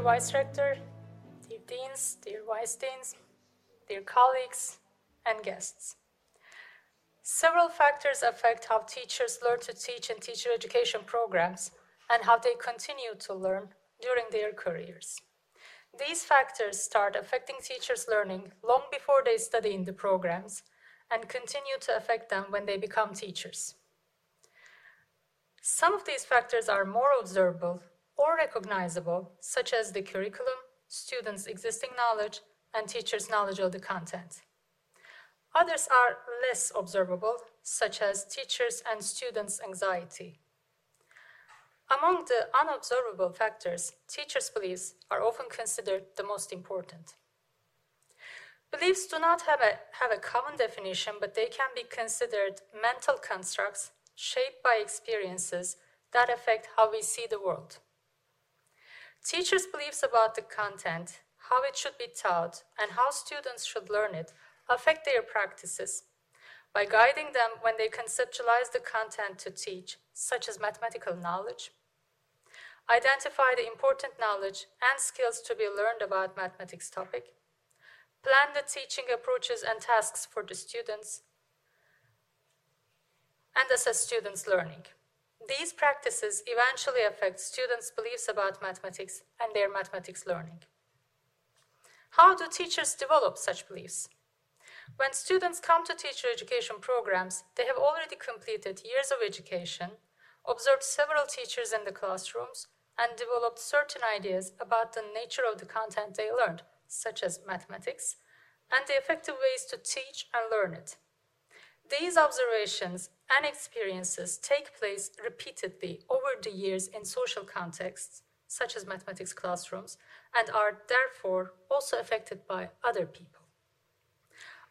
dear Vice Rector, dear Deans, dear Vice Deans, dear colleagues, and guests. Several factors affect how teachers learn to teach in teacher education programs and how they continue to learn during their careers. These factors start affecting teachers' learning long before they study in the programs and continue to affect them when they become teachers. Some of these factors are more observable or recognizable, such as the curriculum, students' existing knowledge, and teachers' knowledge of the content. Others are less observable, such as teachers' and students' anxiety. Among the unobservable factors, teachers' beliefs are often considered the most important. Beliefs do not have a, have a common definition, but they can be considered mental constructs shaped by experiences that affect how we see the world. Teachers' beliefs about the content, how it should be taught, and how students should learn it affect their practices. By guiding them when they conceptualize the content to teach, such as mathematical knowledge, identify the important knowledge and skills to be learned about mathematics topic, plan the teaching approaches and tasks for the students, and assess students' learning. These practices eventually affect students' beliefs about mathematics and their mathematics learning. How do teachers develop such beliefs? When students come to teacher education programs, they have already completed years of education, observed several teachers in the classrooms, and developed certain ideas about the nature of the content they learned, such as mathematics, and the effective ways to teach and learn it. These observations and experiences take place repeatedly over the years in social contexts, such as mathematics classrooms, and are therefore also affected by other people.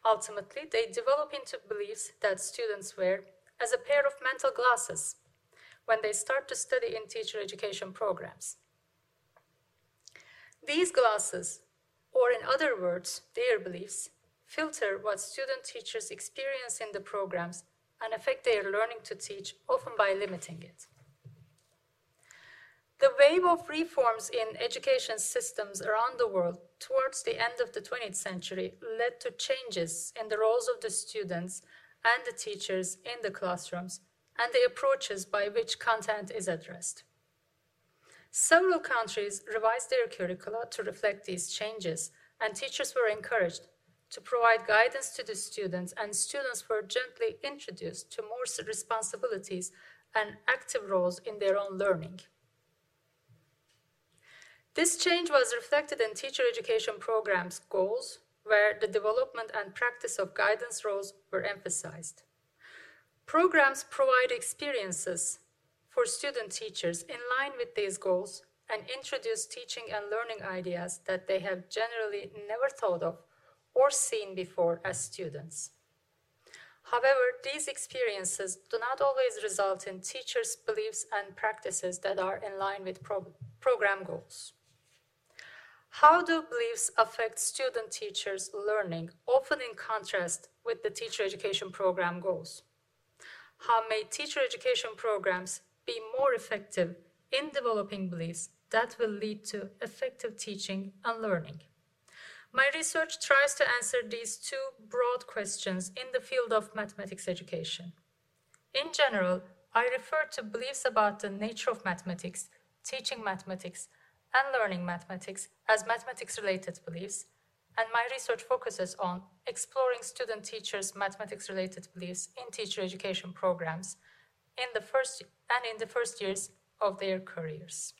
Ultimately, they develop into beliefs that students wear as a pair of mental glasses when they start to study in teacher education programs. These glasses, or in other words, their beliefs, filter what student teachers experience in the programs and affect their learning to teach, often by limiting it. The wave of reforms in education systems around the world towards the end of the 20th century led to changes in the roles of the students and the teachers in the classrooms and the approaches by which content is addressed. Several countries revised their curricula to reflect these changes, and teachers were encouraged to provide guidance to the students, and students were gently introduced to more responsibilities and active roles in their own learning. This change was reflected in teacher education programs' goals, where the development and practice of guidance roles were emphasized. Programs provide experiences for student teachers in line with these goals and introduce teaching and learning ideas that they have generally never thought of or seen before as students. However, these experiences do not always result in teachers' beliefs and practices that are in line with pro program goals. How do beliefs affect student teachers' learning, often in contrast with the teacher education program goals? How may teacher education programs be more effective in developing beliefs that will lead to effective teaching and learning? My research tries to answer these two broad questions in the field of mathematics education. In general, I refer to beliefs about the nature of mathematics, teaching mathematics, and learning mathematics as mathematics-related beliefs, and my research focuses on exploring student teachers' mathematics-related beliefs in teacher education programs in the first and in the first years of their careers.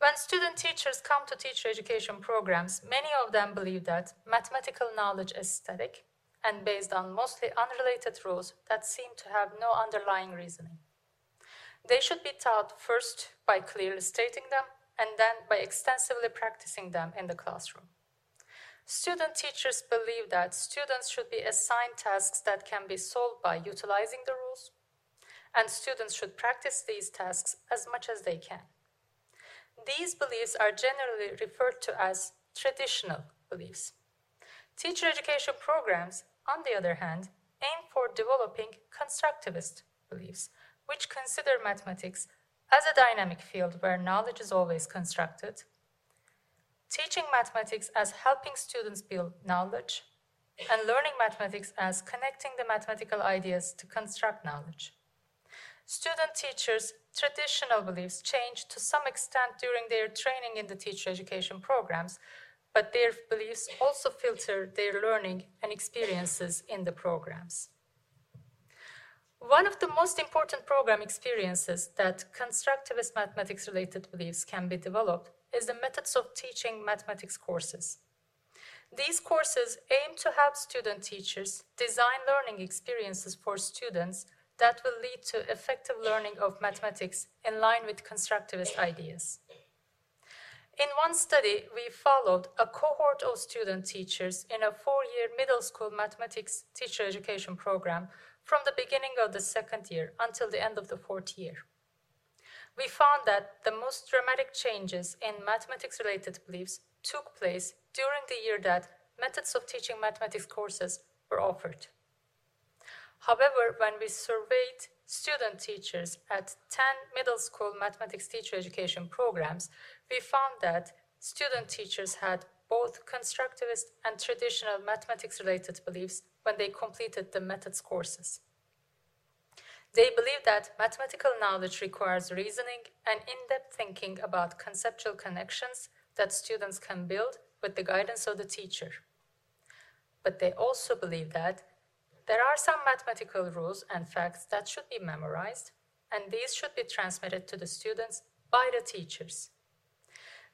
When student teachers come to teacher education programs, many of them believe that mathematical knowledge is static and based on mostly unrelated rules that seem to have no underlying reasoning. They should be taught first by clearly stating them and then by extensively practicing them in the classroom. Student teachers believe that students should be assigned tasks that can be solved by utilizing the rules, and students should practice these tasks as much as they can. These beliefs are generally referred to as traditional beliefs. Teacher education programs, on the other hand, aim for developing constructivist beliefs, which consider mathematics as a dynamic field where knowledge is always constructed, teaching mathematics as helping students build knowledge, and learning mathematics as connecting the mathematical ideas to construct knowledge. Student teachers' traditional beliefs change to some extent during their training in the teacher education programs, but their beliefs also filter their learning and experiences in the programs. One of the most important program experiences that constructivist mathematics related beliefs can be developed is the methods of teaching mathematics courses. These courses aim to help student teachers design learning experiences for students that will lead to effective learning of mathematics in line with constructivist ideas. In one study, we followed a cohort of student teachers in a four year middle school mathematics teacher education program from the beginning of the second year until the end of the fourth year. We found that the most dramatic changes in mathematics related beliefs took place during the year that methods of teaching mathematics courses were offered. However, when we surveyed student teachers at 10 middle school mathematics teacher education programs, we found that student teachers had both constructivist and traditional mathematics related beliefs when they completed the methods courses. They believe that mathematical knowledge requires reasoning and in depth thinking about conceptual connections that students can build with the guidance of the teacher. But they also believe that there are some mathematical rules and facts that should be memorized, and these should be transmitted to the students by the teachers.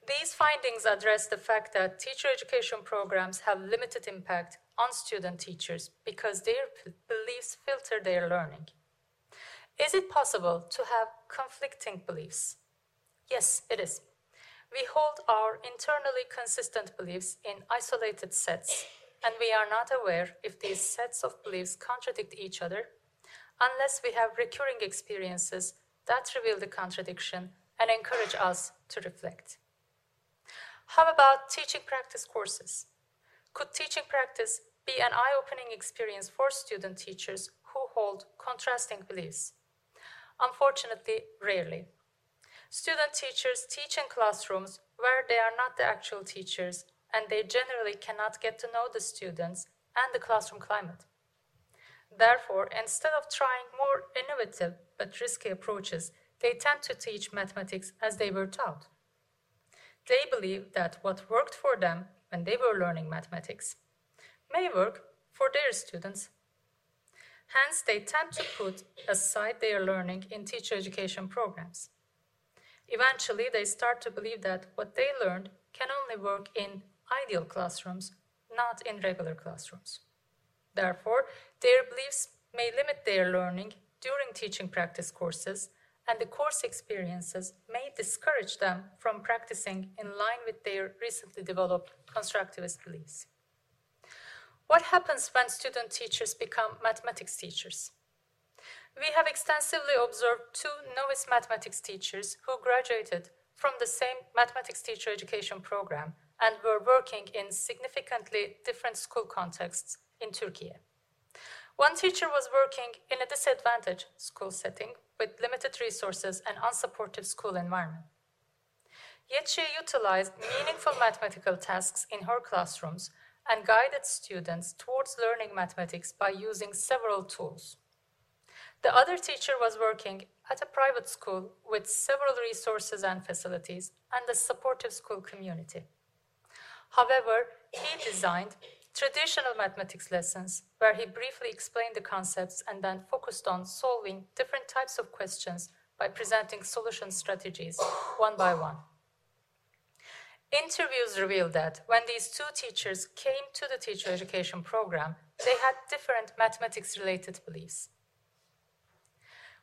These findings address the fact that teacher education programs have limited impact on student teachers because their beliefs filter their learning. Is it possible to have conflicting beliefs? Yes, it is. We hold our internally consistent beliefs in isolated sets, and we are not aware if these sets of beliefs contradict each other unless we have recurring experiences that reveal the contradiction and encourage us to reflect. How about teaching practice courses? Could teaching practice be an eye opening experience for student teachers who hold contrasting beliefs? Unfortunately, rarely. Student teachers teach in classrooms where they are not the actual teachers and they generally cannot get to know the students and the classroom climate. Therefore, instead of trying more innovative but risky approaches, they tend to teach mathematics as they were taught. They believe that what worked for them when they were learning mathematics may work for their students. Hence, they tend to put aside their learning in teacher education programs. Eventually, they start to believe that what they learned can only work in ideal classrooms, not in regular classrooms. Therefore, their beliefs may limit their learning during teaching practice courses and the course experiences may discourage them from practicing in line with their recently developed constructivist beliefs. What happens when student teachers become mathematics teachers? We have extensively observed two novice mathematics teachers who graduated from the same mathematics teacher education program and were working in significantly different school contexts in Turkey. One teacher was working in a disadvantaged school setting with limited resources and unsupportive school environment. Yet she utilized meaningful mathematical tasks in her classrooms and guided students towards learning mathematics by using several tools. The other teacher was working at a private school with several resources and facilities and a supportive school community. However, he designed traditional mathematics lessons where he briefly explained the concepts and then focused on solving different types of questions by presenting solution strategies one by one. Interviews revealed that when these two teachers came to the teacher education program, they had different mathematics related beliefs.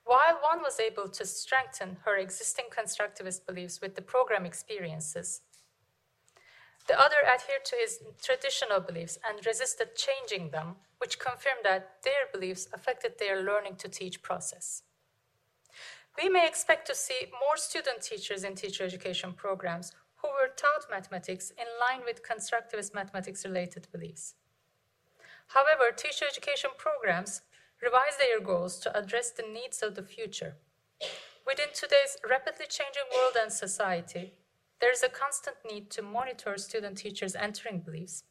While one was able to strengthen her existing constructivist beliefs with the program experiences, the other adhered to his traditional beliefs and resisted changing them, which confirmed that their beliefs affected their learning to teach process. We may expect to see more student teachers in teacher education programs who were taught mathematics in line with constructivist mathematics related beliefs. However, teacher education programs revise their goals to address the needs of the future. Within today's rapidly changing world and society, there is a constant need to monitor student teachers' entering beliefs,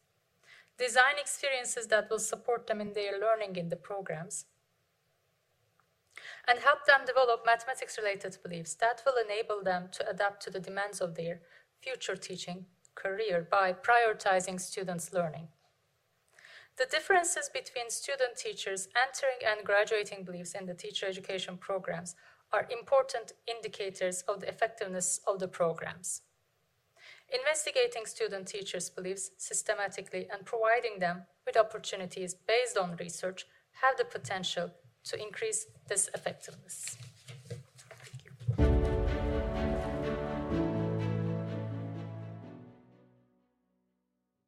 design experiences that will support them in their learning in the programs, and help them develop mathematics related beliefs that will enable them to adapt to the demands of their future teaching career by prioritizing students' learning. The differences between student teachers entering and graduating beliefs in the teacher education programs are important indicators of the effectiveness of the programs. Investigating student teachers' beliefs systematically and providing them with opportunities based on research have the potential to increase this effectiveness.